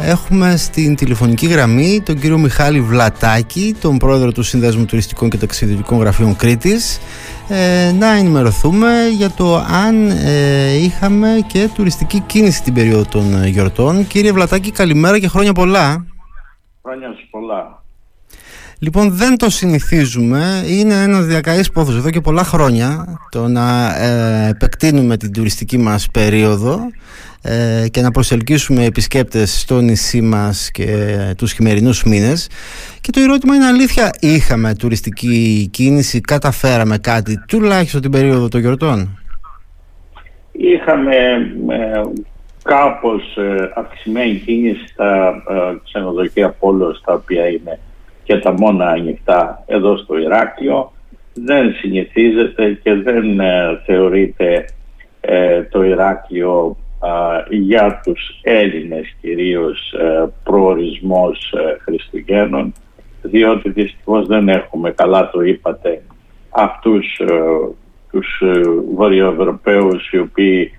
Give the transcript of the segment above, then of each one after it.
Έχουμε στην τηλεφωνική γραμμή τον κύριο Μιχάλη Βλατάκη, τον πρόεδρο του Σύνδεσμου Τουριστικών και Ταξιδιωτικών Γραφείων Κρήτης, ε, να ενημερωθούμε για το αν ε, είχαμε και τουριστική κίνηση την περίοδο των γιορτών. Κύριε Βλατάκη, καλημέρα και χρόνια πολλά. Χρόνια πολλά. Λοιπόν, δεν το συνηθίζουμε. Είναι ένας διακαής πόθος εδώ και πολλά χρόνια το να ε, επεκτείνουμε την τουριστική μας περίοδο ε, και να προσελκύσουμε επισκέπτες στο νησί μας και τους χειμερινούς μήνες. Και το ερώτημα είναι αλήθεια. Είχαμε τουριστική κίνηση καταφέραμε κάτι τουλάχιστον την περίοδο των γιορτών; Είχαμε ε, κάπως ε, αυξημένη κίνηση στα ε, ξενοδοχεία πόλος τα οποία είναι και τα μόνα ανοιχτά εδώ στο Ηράκλειο. Δεν συνηθίζεται και δεν ε, θεωρείται το Ηράκλειο για τους Έλληνες κυρίως ε, προορισμός ε, Χριστουγέννων διότι δυστυχώς δεν έχουμε, καλά το είπατε, αυτούς ε, τους Βορειοευρωπαίους οι οποίοι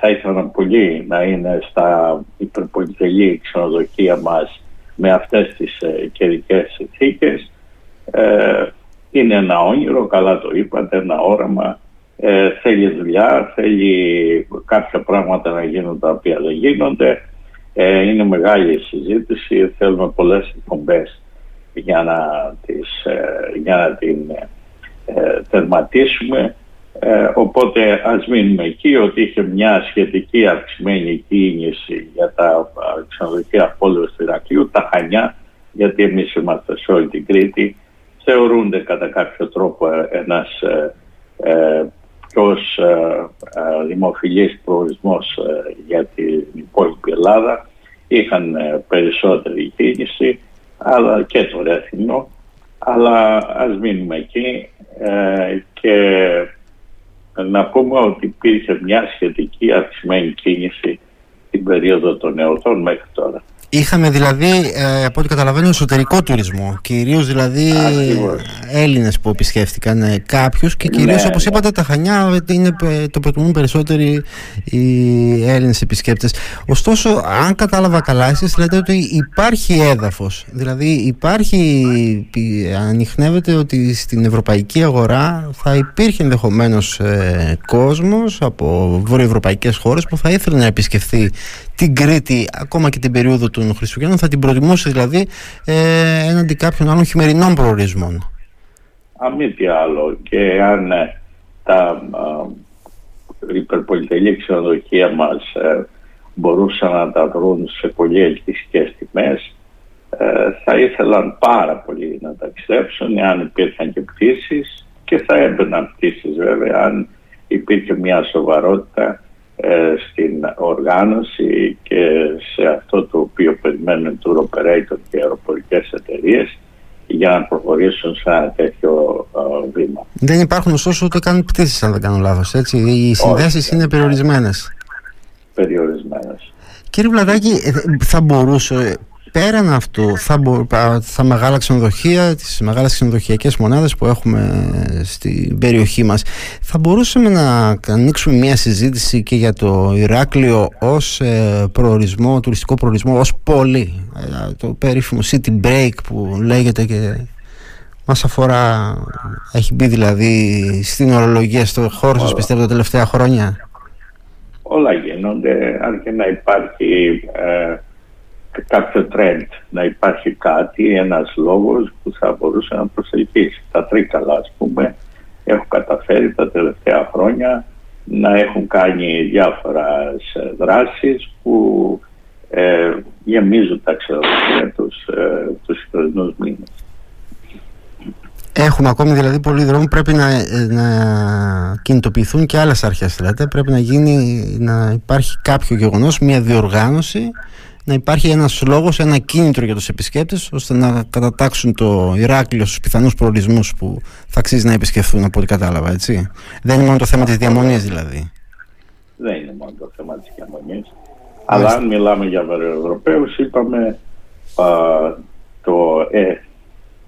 θα ήθελαν πολύ να είναι στα υπερπολιτελή ξενοδοχεία μας με αυτές τις καιρικές συνθήκες. Είναι ένα όνειρο, καλά το είπατε, ένα όραμα ε, θέλει δουλειά, θέλει κάποια πράγματα να γίνουν τα οποία δεν γίνονται. Ε, είναι μεγάλη συζήτηση, θέλουμε πολλές εκπομπές για να, τις, ε, για να την ε, τερματίσουμε. Ε, οπότε ας μείνουμε εκεί ότι είχε μια σχετική αυξημένη κίνηση για τα ξενοδοχεία απόλυτα του Ηρακλείου, τα Χανιά, γιατί εμείς είμαστε σε όλη την Κρήτη, θεωρούνται κατά κάποιο τρόπο ένας ε, ως ε, ε, δημοφιλής προορισμός ε, για την υπόλοιπη Ελλάδα είχαν περισσότερη κίνηση αλλά και το Ρέθινο αλλά ας μείνουμε εκεί και να πούμε ότι υπήρχε μια σχετική αυξημένη κίνηση την περίοδο των εορτών μέχρι τώρα. Είχαμε δηλαδή, ε, από ό,τι καταλαβαίνω, εσωτερικό τουρισμό. Κυρίως δηλαδή Έλληνες που επισκέφτηκαν ε, κάποιους και κυρίως, ναι, όπως ναι. είπατε, τα Χανιά είναι, το προτιμούν περισσότεροι οι Έλληνες επισκέπτες. Ωστόσο, αν κατάλαβα καλά, εσείς λέτε ότι υπάρχει έδαφος. Δηλαδή, υπάρχει, ανοιχνεύεται ότι στην ευρωπαϊκή αγορά θα υπήρχε ενδεχομένως ε, κόσμος από βορειοευρωπαϊκές χώρες που θα ήθελε να επισκεφθεί την Κρήτη ακόμα και την περίοδο των Χριστουγέννων θα την προτιμούσε δηλαδή ε, έναντι κάποιων άλλων χειμερινών προορισμών. Αν μη τι άλλο και αν ε, τα ε, υπερπολιτελή ξενοδοχεία μας ε, μπορούσαν να τα βρουν σε πολύ ελκυστικές τιμές ε, θα ήθελαν πάρα πολύ να ταξιδέψουν αν υπήρχαν και πτήσεις και θα έμπαιναν πτήσεις βέβαια αν υπήρχε μια σοβαρότητα ε, στην οργάνωση και σε αυτό το οποίο περιμένουν tour operator και αεροπορικές εταιρείες για να προχωρήσουν σε ένα τέτοιο βήμα. Δεν υπάρχουν ωστόσο ούτε καν πτήσεις αν δεν κάνω λάθος, έτσι. Οι συνδέσεις είναι περιορισμένες. Περιορισμένες. Κύριε Βλαδάκη, ε, θα μπορούσε πέραν αυτού, θα, μπο, θα μεγάλα ξενοδοχεία, τις μεγάλες ξενοδοχειακές μονάδες που έχουμε στην περιοχή μας, θα μπορούσαμε να ανοίξουμε μια συζήτηση και για το Ηράκλειο ως ε, προορισμό, τουριστικό προορισμό, ως πόλη, ε, το περίφημο city break που λέγεται και μας αφορά, έχει μπει δηλαδή στην ορολογία, στο χώρο σας πιστεύω τα τελευταία χρόνια; Όλα γίνονται, αρκεί να υπάρχει ε, κάποιο trend, να υπάρχει κάτι, ένας λόγος που θα μπορούσε να προσελκύσει. Τα τρίκαλα, ας πούμε, έχουν καταφέρει τα τελευταία χρόνια να έχουν κάνει διάφορα δράσεις που ε, γεμίζουν τα ξενοδοχεία τους, ε, τους μήνες. Έχουμε ακόμη δηλαδή πολλοί δρόμοι πρέπει να, να κινητοποιηθούν και άλλες αρχές δηλαδή. πρέπει να γίνει να υπάρχει κάποιο γεγονός, μια διοργάνωση να υπάρχει ένας λόγος, ένα κίνητρο για τους επισκέπτες ώστε να κατατάξουν το Ηράκλειο στους πιθανούς προορισμούς που θα αξίζει να επισκεφθούν από ό,τι κατάλαβα, έτσι. Δεν είναι μόνο το θέμα της διαμονής δηλαδή. Δεν είναι μόνο το θέμα της διαμονής. Αλλά αν μιλάμε για Βεροευρωπαίους είπαμε α, το, ε,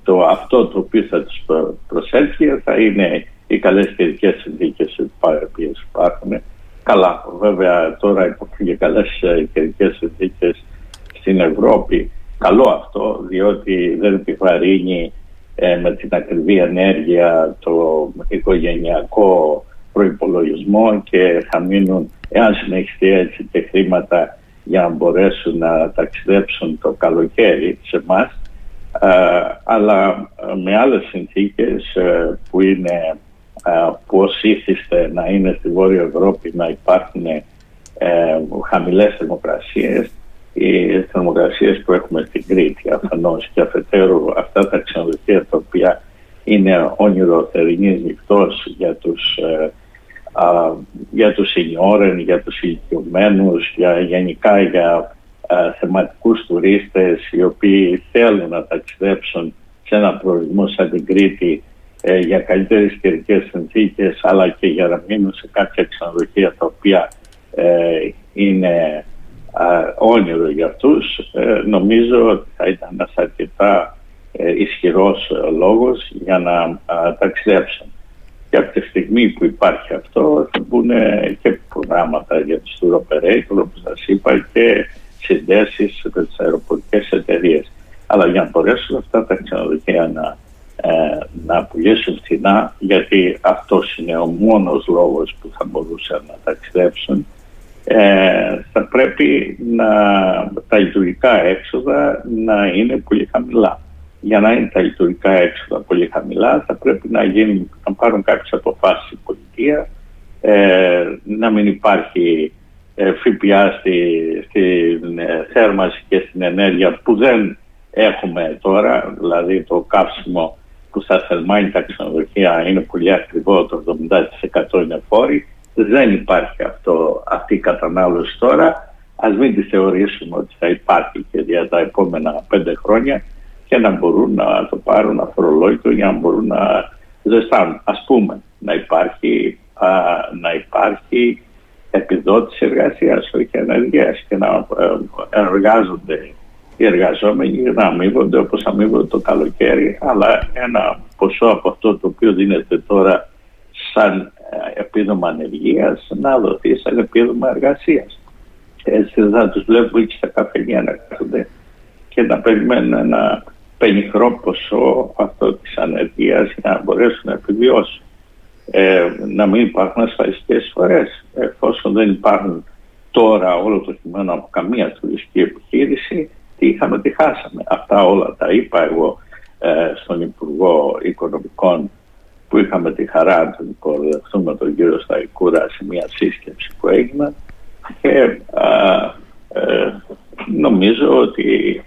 το, αυτό το οποίο θα τους προσέλθει θα είναι οι καλές καιρικές συνθήκες που υπάρχουν. Καλά, βέβαια τώρα υπάρχουν και καλές καιρικές συνθήκες στην Ευρώπη. Καλό αυτό, διότι δεν επιβαρύνει ε, με την ακριβή ενέργεια το οικογενειακό προϋπολογισμό και θα μείνουν, εάν συνεχιστεί έτσι, και χρήματα για να μπορέσουν να ταξιδέψουν το καλοκαίρι σε εμάς. αλλά με άλλες συνθήκες που είναι που όσοι να είναι στη Βόρεια Ευρώπη να υπάρχουν ε, χαμηλές θερμοκρασίες οι θερμοκρασίες που έχουμε στην Κρήτη αφενός και αφετέρου αυτά τα ξενοδοχεία τα οποία είναι όνειρο θερινής νυχτός για τους, ε, α, για τους σινιόρεν, για τους ηλικιωμένους, για, γενικά για α, θεματικούς τουρίστες οι οποίοι θέλουν να ταξιδέψουν σε ένα προορισμό σαν την Κρήτη ε, για καλύτερες καιρικές συνθήκες αλλά και για να μείνουν σε κάποια ξενοδοχεία τα οποία ε, είναι όνειρο για αυτούς ε, νομίζω ότι θα ήταν ένας αρκετά ε, ισχυρός ε, λόγος για να ταξιδέψουν. Και από τη στιγμή που υπάρχει αυτό θα μπουν και προγράμματα για τους tour operator όπως σας είπα και συνδέσεις με τις αεροπορικές εταιρείες. Αλλά για να μπορέσουν αυτά τα ξενοδοχεία να, να πουλήσουν φθηνά γιατί αυτός είναι ο μόνος λόγος που θα μπορούσαν να ταξιδέψουν ε, θα πρέπει να, τα λειτουργικά έξοδα να είναι πολύ χαμηλά. Για να είναι τα λειτουργικά έξοδα πολύ χαμηλά θα πρέπει να, γίνουν, να πάρουν κάποιες αποφάσεις η πολιτεία, ε, να μην υπάρχει ε, ΦΠΑ στη, στην ε, θέρμανση και στην ενέργεια που δεν έχουμε τώρα, δηλαδή το καύσιμο που στα θερμάνει τα ξενοδοχεία είναι πολύ ακριβό, το 70% είναι φόροι δεν υπάρχει αυτό, αυτή η κατανάλωση τώρα. Ας μην τη θεωρήσουμε ότι θα υπάρχει και για τα επόμενα πέντε χρόνια και να μπορούν να το πάρουν αφορολόγητο για να μπορούν να ζεστάνουν. Ας πούμε, να υπάρχει, α, να υπάρχει επιδότηση εργασίας, όχι ενεργείας και να ε, εργάζονται οι εργαζόμενοι να αμείβονται όπως αμείβονται το καλοκαίρι αλλά ένα ποσό από αυτό το οποίο δίνεται τώρα σαν επίδομα ανεργίας να δοθεί σαν επίδομα εργασίας. Έτσι θα τους βλέπουμε και στα καφενεία να κάθονται και να περιμένουν ένα πενιχρό ποσό αυτό της ανεργίας για να μπορέσουν να επιβιώσουν. Ε, να μην υπάρχουν ασφαλιστικές φορές. Εφόσον δεν υπάρχουν τώρα όλο το κειμένο από καμία τουριστική επιχείρηση, τι είχαμε, τι χάσαμε. Αυτά όλα τα είπα εγώ ε, στον Υπουργό Οικονομικών που είχαμε τη χαρά να τον υποδεχθούμε τον κύριο Σταϊκούρα σε μια σύσκεψη που έγινε. Και ε, νομίζω ότι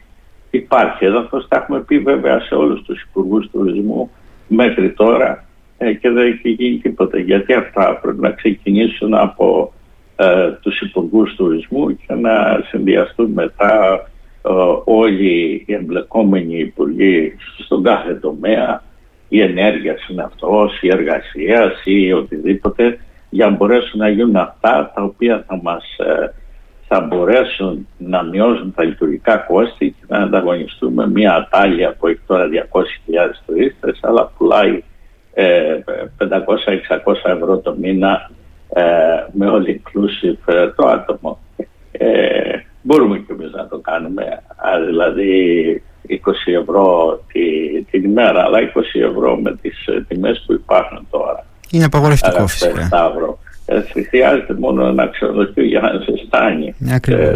υπάρχει έδαφος, τα έχουμε πει βέβαια σε όλους τους υπουργούς τουρισμού μέχρι τώρα ε, και δεν έχει γίνει τίποτα. Γιατί αυτά πρέπει να ξεκινήσουν από ε, τους υπουργούς τουρισμού και να συνδυαστούν μετά ε, όλοι οι εμπλεκόμενοι υπουργοί στον κάθε τομέα η ενέργεια είναι αυτός, η εργασίας ή οτιδήποτε για να μπορέσουν να γίνουν αυτά τα οποία θα μας ε, θα μπορέσουν να μειώσουν τα λειτουργικά κόστη και να ανταγωνιστούμε μια ατάλεια που έχει τώρα 200.000 τουρίστες αλλά πουλάει 500-600 ε, ευρώ το μήνα ε, με all inclusive το άτομο. Μπορούμε και εμείς να το κάνουμε. δηλαδή 20 ευρώ τη, την ημέρα, αλλά 20 ευρώ με τις ε, τιμές που υπάρχουν τώρα. Είναι απαγορευτικό φυσικά. Σταύρο. Ε, χρειάζεται μόνο ένα ξενοδοχείο για να ζεστάνει ε,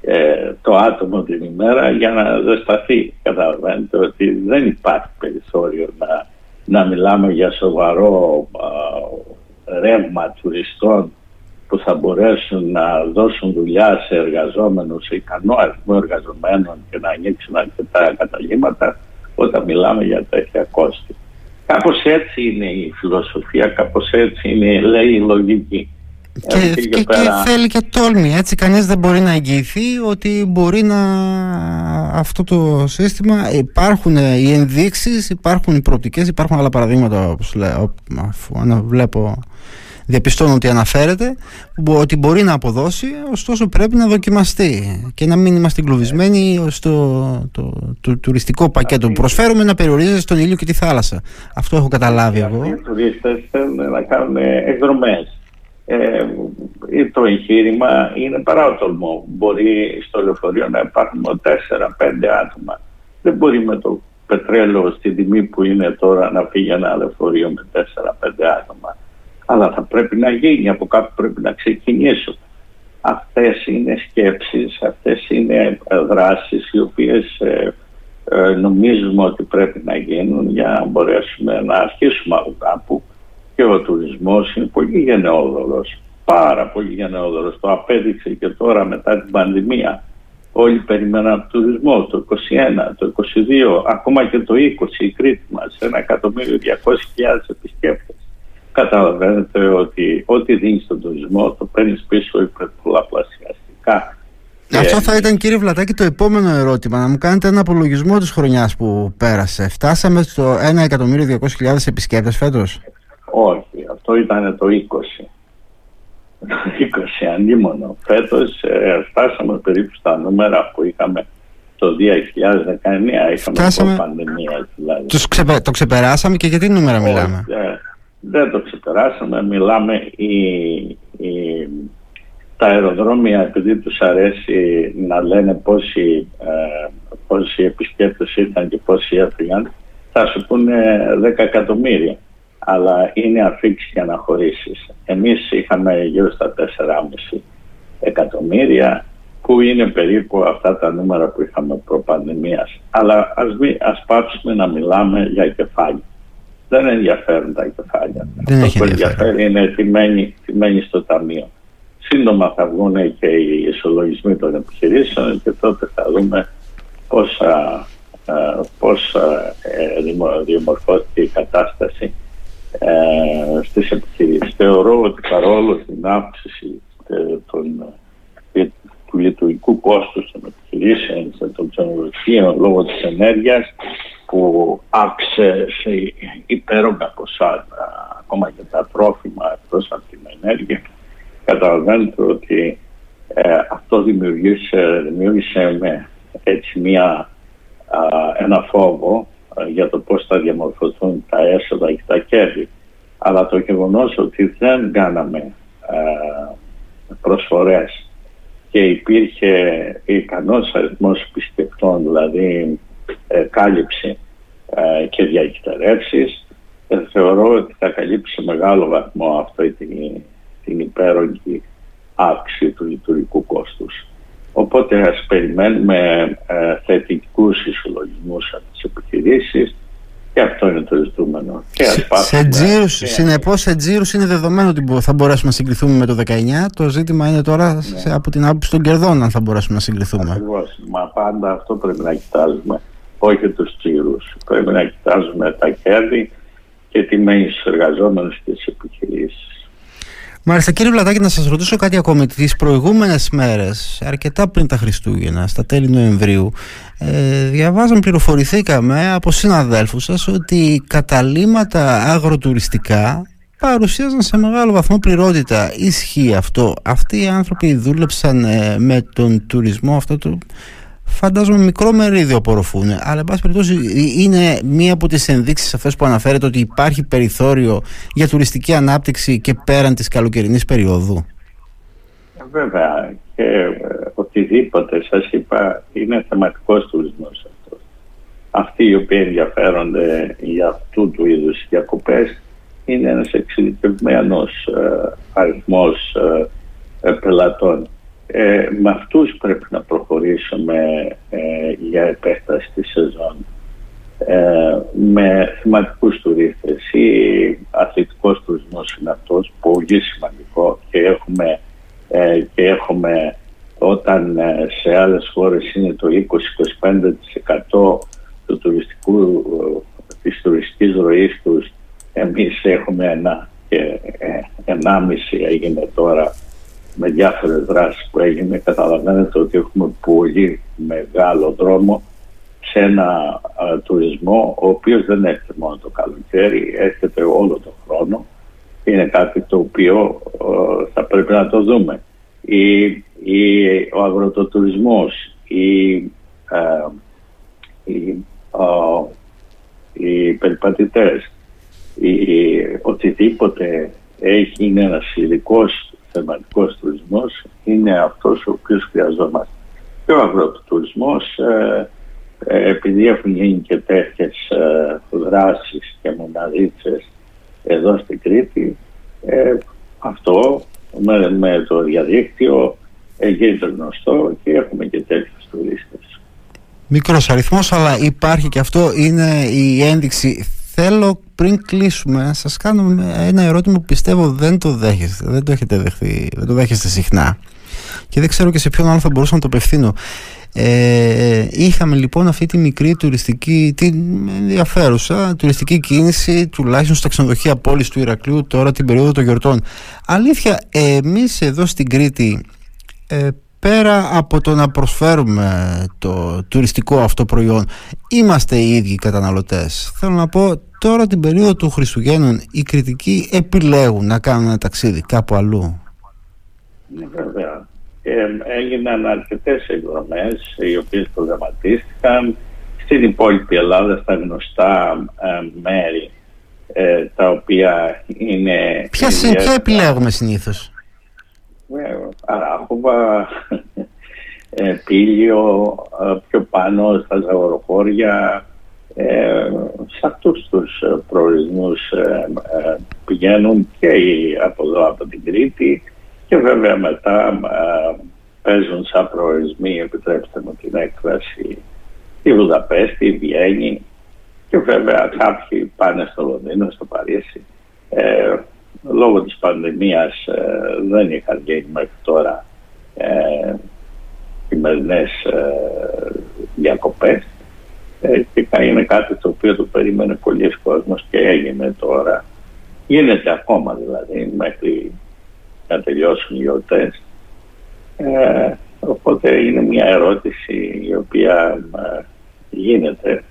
ε, το άτομο την ημέρα για να ζεσταθεί. Καταλαβαίνετε ότι δεν υπάρχει περιθώριο να, να μιλάμε για σοβαρό α, ρεύμα τουριστών που θα μπορέσουν να δώσουν δουλειά σε εργαζόμενους, σε ικανό αριθμό εργαζομένων και να ανοίξουν αρκετά καταλήμματα όταν μιλάμε για τέτοια κόστη. Κάπως έτσι είναι η φιλοσοφία, κάπως έτσι είναι, λέει η λογική. Και, και, και, θέλει και τόλμη, έτσι κανείς δεν μπορεί να εγγυηθεί ότι μπορεί να αυτό το σύστημα υπάρχουν οι ενδείξεις, υπάρχουν οι προοπτικές, υπάρχουν άλλα παραδείγματα όπως λέω, αφού βλέπω διαπιστώνω ότι αναφέρεται ότι μπορεί να αποδώσει ωστόσο πρέπει να δοκιμαστεί και να μην είμαστε εγκλωβισμένοι στο το, το, τουριστικό πακέτο που προσφέρουμε να περιορίζεται στον ήλιο και τη θάλασσα αυτό έχω καταλάβει εγώ οι τουρίστες θέλουν να κάνουν εκδρομές ε, το εγχείρημα είναι παράτολμο. Μπορεί στο λεωφορείο να υπάρχουν 4-5 άτομα. Δεν μπορεί με το πετρέλαιο στη τιμή που είναι τώρα να φύγει ένα λεωφορείο με 4-5 άτομα. Αλλά θα πρέπει να γίνει, από κάπου πρέπει να ξεκινήσω. Αυτές είναι σκέψεις, αυτές είναι δράσεις οι οποίες ε, ε, νομίζουμε ότι πρέπει να γίνουν για να μπορέσουμε να αρχίσουμε από κάπου και ο τουρισμός είναι πολύ γενναιόδωρος, πάρα πολύ γενναιόδωρος. Το απέδειξε και τώρα μετά την πανδημία. Όλοι περιμέναν τουρισμό το 21, το 22, ακόμα και το 20 η Κρήτη μας, ένα εκατομμύριο 200.000 επισκέπτες. Καταλαβαίνετε ότι ό,τι δίνεις στον τουρισμό το παίρνεις πίσω υπερπολαπλασιαστικά. Αυτό θα ήταν κύριε Βλατάκη το επόμενο ερώτημα. Να μου κάνετε ένα απολογισμό της χρονιάς που πέρασε. Φτάσαμε στο 1.200.000 επισκέπτες φέτος; Όχι, αυτό ήταν το 20. Το 20 αντίμονο. Φέτος ε, φτάσαμε περίπου στα νούμερα που είχαμε το 2019. Είχαμε Φτάσαμε... πανδημία δηλαδή. ξεπε... Το ξεπεράσαμε και γιατί νούμερα μιλάμε; Ε, δεν το ξεπεράσαμε. Μιλάμε η, η, τα αεροδρόμια επειδή τους αρέσει να λένε πόσοι, ε, πόσοι επισκέπτες ήταν και πόσοι έφυγαν θα σου πούνε 10 εκατομμύρια αλλά είναι αφήξει και αναχωρήσεις. Εμείς είχαμε γύρω στα 4,5 εκατομμύρια που είναι περίπου αυτά τα νούμερα που είχαμε προπανδημίας. Αλλά ας, μη, ας πάψουμε να μιλάμε για κεφάλια. Δεν ενδιαφέρουν τα κεφάλια. Δεν Αυτό που ενδιαφέρει είναι τι μένει, τι μένει στο ταμείο. Σύντομα θα βγουν και οι ισολογισμοί των επιχειρήσεων και τότε θα δούμε πόσα, πώς ε, διαμορφώθηκε η κατάσταση ε, στις επιχειρήσεις. Θεωρώ ότι παρόλο την αύξηση ε, των, ε, του λειτουργικού κόστους των επιχειρήσεων, των ξενοδοχείων λόγω της ενέργειας που άξε σε υπέρογκα ποσά ακόμα και τα τρόφιμα εκτός από την ενέργεια καταλαβαίνετε ότι ε, αυτό δημιουργήσε, δημιούργησε με έτσι μια, ένα φόβο για το πώς θα διαμορφωθούν τα έσοδα και τα κέρδη. Αλλά το γεγονός ότι δεν κάναμε ε, προσφορές και υπήρχε ικανός αριθμός επισκεπτών, δηλαδή ε, κάλυψη ε, και διακυτερεύσεις, θεωρώ ότι θα καλύψει σε μεγάλο βαθμό αυτή την, την υπέρογγη αύξηση του λειτουργικού κόστους. Οπότε ας περιμένουμε ε, θετικούς ισολογισμούς από τις επιχειρήσεις και αυτό είναι το ζητούμενο. Και σε, σε τζίρους, και... συνεπώς σε τζίρους είναι δεδομένο ότι θα μπορέσουμε να συγκριθούμε με το 19. Το ζήτημα είναι τώρα ναι. σε, από την άποψη των κερδών αν θα μπορέσουμε να συγκριθούμε. Ακριβώς. Μα πάντα αυτό πρέπει να κοιτάζουμε. Όχι τους τζίρους. Πρέπει να κοιτάζουμε τα κέρδη και τι μένει στους εργαζόμενους και στις επιχειρήσεις. Μάλιστα κύριε Βλατάκη να σας ρωτήσω κάτι ακόμη τις προηγούμενες μέρες αρκετά πριν τα Χριστούγεννα στα τέλη Νοεμβρίου ε, διαβάζαμε, πληροφορηθήκαμε από συναδέλφους σας ότι καταλήματα αγροτουριστικά παρουσίαζαν σε μεγάλο βαθμό πληρότητα. Ισχύει αυτό. Αυτοί οι άνθρωποι δούλεψαν ε, με τον τουρισμό αυτό το φαντάζομαι μικρό μερίδιο απορροφούν. Αλλά, εν πάση περιπτώσει, είναι μία από τις ενδείξεις αυτέ που αναφέρεται ότι υπάρχει περιθώριο για τουριστική ανάπτυξη και πέραν της καλοκαιρινής περίοδου. Βέβαια. Και ε, οτιδήποτε σας είπα είναι θεματικός τουρισμός αυτός. Αυτοί οι οποίοι ενδιαφέρονται για αυτού του είδους διακοπές είναι ένας εξειδικευμένος ε, αριθμός ε, πελατών. Ε, με αυτούς πρέπει να προχωρήσουμε ε, για επέκταση της σεζόν. Ε, με θεματικούς τουρίστες. Ή αθλητικός τουρισμός είναι αυτός πολύ σημαντικό. Και έχουμε, ε, και έχουμε όταν σε άλλες χώρες είναι το 20-25% του τουριστικού, της τουριστικής ροής τους εμείς έχουμε ένα και ενάμιση έγινε τώρα με διάφορες δράσεις που έγινε καταλαβαίνετε ότι έχουμε πολύ μεγάλο δρόμο σε ένα τουρισμό ο οποίος δεν έρχεται μόνο το καλοκαίρι, έρχεται όλο το χρόνο. Είναι κάτι το οποίο θα πρέπει να το δούμε. Η, η, ο αγροτοτουρισμός, η, οι, οι περιπατητές, η, οτιδήποτε έχει, είναι ένας ειδικό θεματικός τουρισμός, είναι αυτός ο οποίος χρειαζόμαστε. Και ο αγροτουρισμός, ε, ε, επειδή έχουν γίνει και τέτοιες ε, δράσεις και μοναδίτσες εδώ στην Κρήτη, ε, αυτό με, με το διαδίκτυο γίνεται γνωστό και έχουμε και τέτοιους τουρίστες. Μικρός αριθμός, αλλά υπάρχει και αυτό είναι η ένδειξη. Θέλω πριν κλείσουμε να σας κάνω ένα ερώτημα που πιστεύω δεν το δέχεστε, δεν το έχετε δεχθεί, δεν το δέχεστε συχνά και δεν ξέρω και σε ποιον άλλο θα μπορούσα να το απευθύνω. Ε, είχαμε λοιπόν αυτή τη μικρή τουριστική, την ενδιαφέρουσα τουριστική κίνηση τουλάχιστον στα ξενοδοχεία πόλης του Ηρακλείου τώρα την περίοδο των γιορτών. Αλήθεια, εμείς εδώ στην Κρήτη ε, πέρα από το να προσφέρουμε το τουριστικό αυτό προϊόν είμαστε οι ίδιοι καταναλωτές. Θέλω να πω τώρα την περίοδο του Χριστουγέννων οι κριτικοί επιλέγουν να κάνουν ένα ταξίδι κάπου αλλού. Ναι, βέβαια. Ε, έγιναν αρκετές εκδρομές οι οποίες προγραμματίστηκαν στην υπόλοιπη Ελλάδα στα γνωστά ε, μέρη ε, τα οποία είναι... Ποια, ποια επιλέγουμε συνήθως; Αράχοβα, ε, Πήλιο, ε, πιο πάνω στα Ζαγοροχώρια, ε, σε αυτούς τους προορισμούς πηγαίνουν και από εδώ από την Κρήτη και βέβαια μετά παίζουν σαν προορισμοί, επιτρέψτε μου την έκφραση, η Βουδαπέστη, η Βιέννη και βέβαια κάποιοι πάνε στο Λονδίνο, στο Παρίσι λόγω της πανδημίας ε, δεν είχαν γίνει μέχρι τώρα ε, χειμερινές ε, διακοπές ε, και είναι κάτι το οποίο το περίμενε πολλοί κόσμος και έγινε τώρα. Γίνεται ακόμα δηλαδή μέχρι να τελειώσουν οι γιορτές. Ε, οπότε είναι μια ερώτηση η οποία ε, γίνεται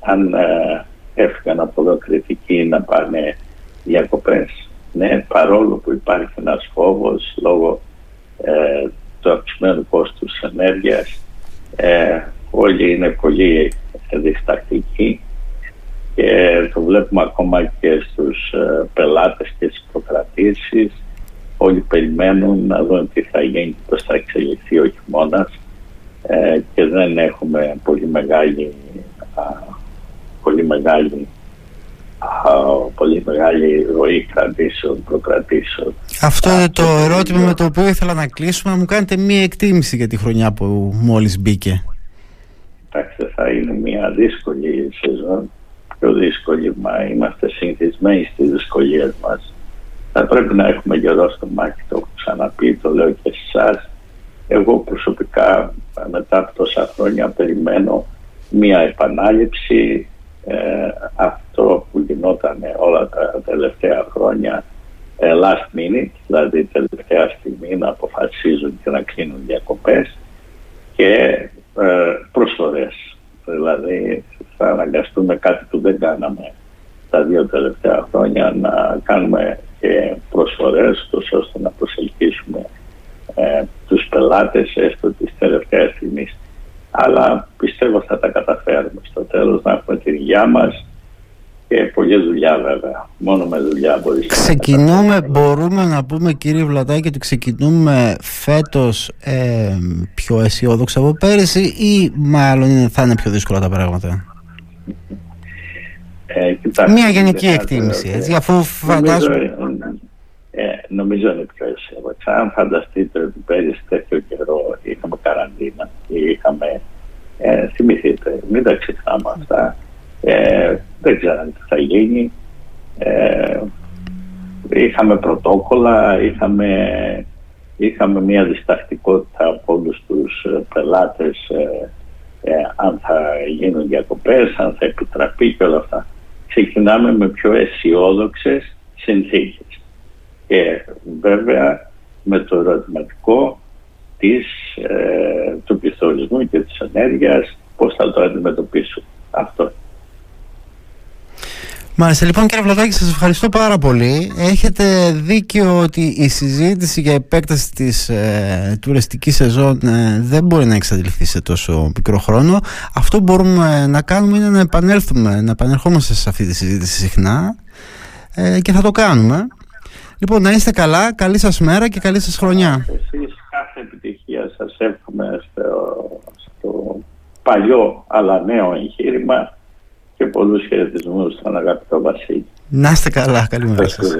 αν ε, έφυγαν από εδώ κριτικοί να πάνε διακοπές ναι, παρόλο που υπάρχει ένας φόβος λόγω ε, του αυξημένου κόστους της ενέργειας, ε, όλοι είναι πολύ διστακτικοί και το βλέπουμε ακόμα και στους ε, πελάτες και στις προκρατήσεις. Όλοι περιμένουν να δουν τι θα γίνει, πώς θα εξελιχθεί ο χειμώνας ε, και δεν έχουμε πολύ μεγάλη, πολύ μεγάλη πολύ μεγάλη ροή κρατήσεων, προκρατήσεων. Αυτό είναι το ερώτημα με το οποίο ήθελα να κλείσουμε, να μου κάνετε μία εκτίμηση για τη χρονιά που μόλις μπήκε. Εντάξει, θα είναι μία δύσκολη σεζόν, πιο δύσκολη, μα είμαστε συνηθισμένοι στις δυσκολίες μας. Θα πρέπει να έχουμε γερό στο μάτι, το έχω ξαναπεί, το λέω και σε εσάς. Εγώ προσωπικά μετά από τόσα χρόνια περιμένω μία επανάληψη ε, αυτό που γινόταν όλα τα τελευταία χρόνια ε, last minute, δηλαδή τελευταία στιγμή να αποφασίζουν και να κλείνουν διακοπές και ε, προσφορές. Δηλαδή θα αναγκαστούμε κάτι που δεν κάναμε τα δύο τελευταία χρόνια να κάνουμε και προσφορές ώστε να προσελκύσουμε ε, τους πελάτες έστω της τελευταίας στιγμής αλλά πιστεύω θα τα καταφέρουμε στο τέλος να έχουμε την υγειά μας και πολλή δουλειά βέβαια. Μόνο με δουλειά μπορείς Ξεκινούμε, να μπορούμε να πούμε κύριε Βλατάκη ότι ξεκινούμε φέτος ε, πιο αισιόδοξα από πέρυσι ή μάλλον θα είναι πιο δύσκολα τα πράγματα; Ε, κοιτάξτε, Μία γενική εκτίμηση, έτσι, αφού φαντάζομαι... Ε, νομίζω είναι πιο αισιόδοξα. Αν φανταστείτε ότι πέρυσι τέτοιο καιρό είχαμε καραντίνα ή είχαμε ε, θυμηθείτε, μην τα ξεχνάμε αυτά. Ε, δεν ξέραμε τι θα γίνει. Ε, είχαμε πρωτόκολλα, είχαμε, είχαμε μια διστακτικότητα από όλους τους ε, πελάτες ε, ε, αν θα γίνουν διακοπές, αν θα επιτραπεί και όλα αυτά. Ξεκινάμε με πιο αισιόδοξες συνθήκες. Και βέβαια με το ερωτηματικό της, ε, του πληθωρισμού και της ενέργειας, πώς θα το αντιμετωπίσουν. Αυτό. Μάλιστα, λοιπόν κύριε Βλαδάκη, σας ευχαριστώ πάρα πολύ. Έχετε δίκιο ότι η συζήτηση για επέκταση της ε, τουριστικής σεζόν ε, δεν μπορεί να εξαντληθεί σε τόσο μικρό χρόνο. Αυτό που μπορούμε να κάνουμε είναι να επανέλθουμε, να επανερχόμαστε σε αυτή τη συζήτηση συχνά ε, και θα το κάνουμε. Λοιπόν, να είστε καλά, καλή σας μέρα και καλή σας χρονιά. Εσείς κάθε επιτυχία σας εύχομαι στο, στο παλιό αλλά νέο εγχείρημα και πολλούς χαιρετισμούς στον αγαπητό Βασίλη. Να είστε καλά, καλημέρα σας.